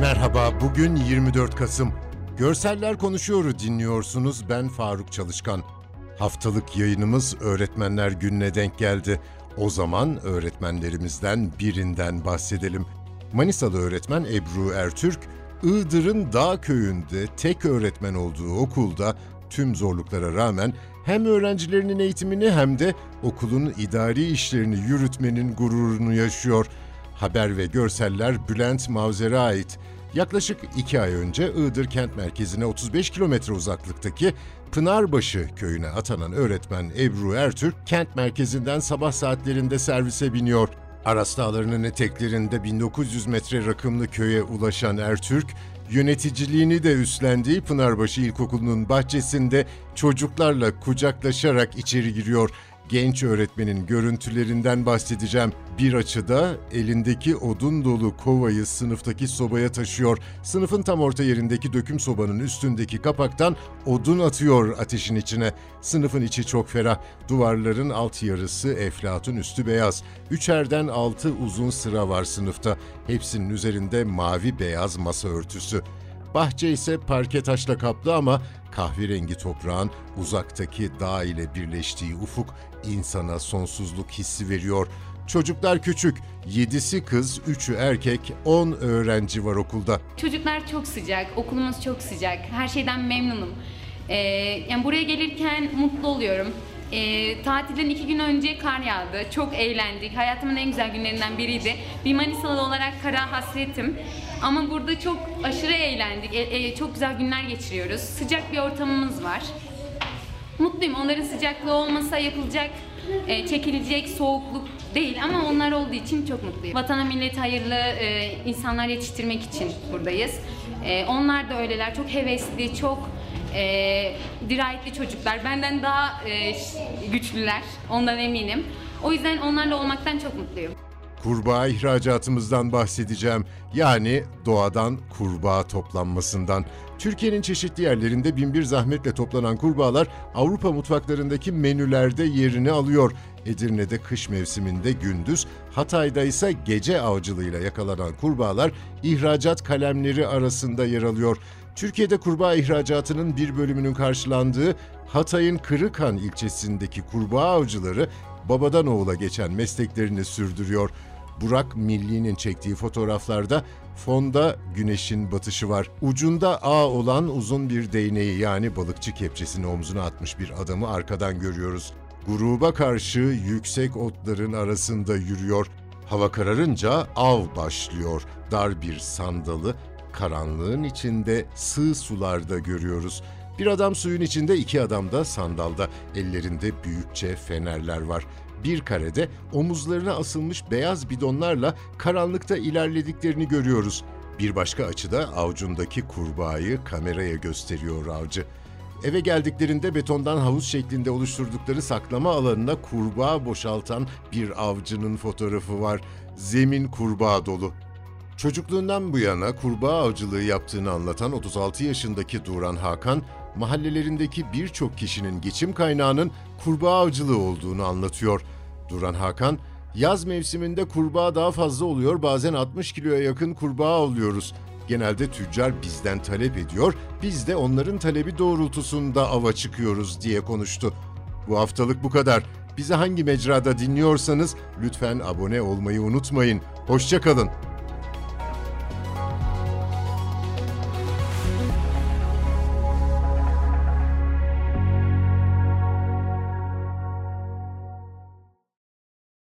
Merhaba, bugün 24 Kasım. Görseller Konuşuyor'u dinliyorsunuz. Ben Faruk Çalışkan. Haftalık yayınımız Öğretmenler Günü'ne denk geldi. O zaman öğretmenlerimizden birinden bahsedelim. Manisalı öğretmen Ebru Ertürk, Iğdır'ın dağ köyünde tek öğretmen olduğu okulda tüm zorluklara rağmen hem öğrencilerinin eğitimini hem de okulun idari işlerini yürütmenin gururunu yaşıyor. Haber ve görseller Bülent Mavzer'e ait. Yaklaşık iki ay önce Iğdır kent merkezine 35 kilometre uzaklıktaki Pınarbaşı köyüne atanan öğretmen Ebru Ertürk, kent merkezinden sabah saatlerinde servise biniyor. Aras Dağları'nın eteklerinde 1900 metre rakımlı köye ulaşan Ertürk, yöneticiliğini de üstlendiği Pınarbaşı İlkokulu'nun bahçesinde çocuklarla kucaklaşarak içeri giriyor. Genç öğretmenin görüntülerinden bahsedeceğim. Bir açıda elindeki odun dolu kovayı sınıftaki sobaya taşıyor. Sınıfın tam orta yerindeki döküm sobanın üstündeki kapaktan odun atıyor ateşin içine. Sınıfın içi çok ferah. Duvarların alt yarısı eflatun üstü beyaz. Üçerden altı uzun sıra var sınıfta. Hepsinin üzerinde mavi beyaz masa örtüsü. Bahçe ise parke taşla kaplı ama kahverengi toprağın uzaktaki dağ ile birleştiği ufuk insana sonsuzluk hissi veriyor. Çocuklar küçük, yedisi kız, üçü erkek, on öğrenci var okulda. Çocuklar çok sıcak, okulumuz çok sıcak. Her şeyden memnunum. Ee, yani buraya gelirken mutlu oluyorum. Ee, tatilden iki gün önce kar yağdı. Çok eğlendik. Hayatımın en güzel günlerinden biriydi. Bir Manisalı olarak kara hasretim. Ama burada çok aşırı eğlendik. E- e, çok güzel günler geçiriyoruz. Sıcak bir ortamımız var. Mutluyum. Onların sıcaklığı olmasa yapılacak, e, çekilecek soğukluk değil ama onlar olduğu için çok mutluyum. Vatana millete hayırlı e, insanlar yetiştirmek için buradayız. E, onlar da öyleler. Çok hevesli, çok e, dirayetli çocuklar. Benden daha e, güçlüler. Ondan eminim. O yüzden onlarla olmaktan çok mutluyum. Kurbağa ihracatımızdan bahsedeceğim. Yani doğadan kurbağa toplanmasından. Türkiye'nin çeşitli yerlerinde binbir zahmetle toplanan kurbağalar Avrupa mutfaklarındaki menülerde yerini alıyor. Edirne'de kış mevsiminde gündüz, Hatay'da ise gece avcılığıyla yakalanan kurbağalar ihracat kalemleri arasında yer alıyor. Türkiye'de kurbağa ihracatının bir bölümünün karşılandığı Hatay'ın Kırıkhan ilçesindeki kurbağa avcıları babadan oğula geçen mesleklerini sürdürüyor. Burak Milli'nin çektiği fotoğraflarda fonda güneşin batışı var. Ucunda ağ olan uzun bir değneği yani balıkçı kepçesini omzuna atmış bir adamı arkadan görüyoruz. Gruba karşı yüksek otların arasında yürüyor. Hava kararınca av başlıyor. Dar bir sandalı karanlığın içinde sığ sularda görüyoruz. Bir adam suyun içinde, iki adam da sandalda. Ellerinde büyükçe fenerler var. Bir karede omuzlarına asılmış beyaz bidonlarla karanlıkta ilerlediklerini görüyoruz. Bir başka açıda avcundaki kurbağayı kameraya gösteriyor avcı. Eve geldiklerinde betondan havuz şeklinde oluşturdukları saklama alanına kurbağa boşaltan bir avcının fotoğrafı var. Zemin kurbağa dolu. Çocukluğundan bu yana kurbağa avcılığı yaptığını anlatan 36 yaşındaki Duran Hakan, mahallelerindeki birçok kişinin geçim kaynağının kurbağa avcılığı olduğunu anlatıyor. Duran Hakan, yaz mevsiminde kurbağa daha fazla oluyor, bazen 60 kiloya yakın kurbağa alıyoruz. Genelde tüccar bizden talep ediyor, biz de onların talebi doğrultusunda ava çıkıyoruz diye konuştu. Bu haftalık bu kadar. Bizi hangi mecrada dinliyorsanız lütfen abone olmayı unutmayın. Hoşçakalın.